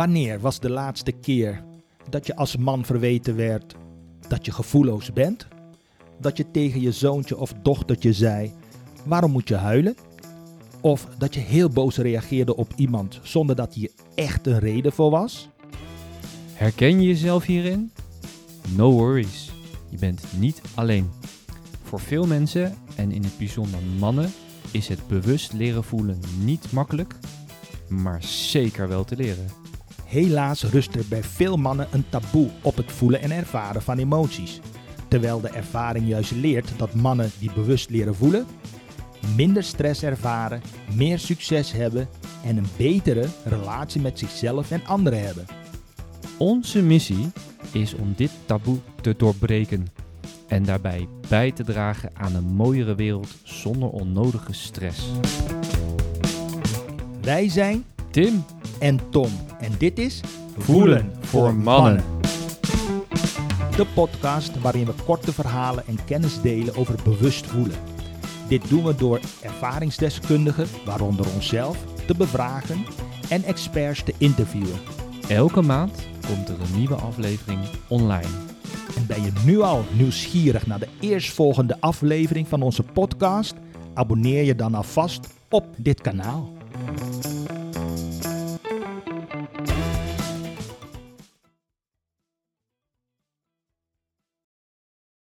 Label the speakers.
Speaker 1: Wanneer was de laatste keer dat je als man verweten werd dat je gevoelloos bent? Dat je tegen je zoontje of dochtertje zei: Waarom moet je huilen? Of dat je heel boos reageerde op iemand zonder dat hier echt een reden voor was?
Speaker 2: Herken je jezelf hierin? No worries, je bent niet alleen. Voor veel mensen, en in het bijzonder mannen, is het bewust leren voelen niet makkelijk, maar zeker wel te leren.
Speaker 1: Helaas rust er bij veel mannen een taboe op het voelen en ervaren van emoties. Terwijl de ervaring juist leert dat mannen die bewust leren voelen, minder stress ervaren, meer succes hebben en een betere relatie met zichzelf en anderen hebben.
Speaker 2: Onze missie is om dit taboe te doorbreken en daarbij bij te dragen aan een mooiere wereld zonder onnodige stress.
Speaker 1: Wij zijn
Speaker 2: Tim,
Speaker 1: en Tom en dit is
Speaker 2: Voelen voor Mannen.
Speaker 1: De podcast waarin we korte verhalen en kennis delen over bewust voelen. Dit doen we door ervaringsdeskundigen, waaronder onszelf, te bevragen en experts te interviewen.
Speaker 2: elke maand komt er een nieuwe aflevering online.
Speaker 1: En ben je nu al nieuwsgierig naar de eerstvolgende aflevering van onze podcast? Abonneer je dan alvast op dit kanaal.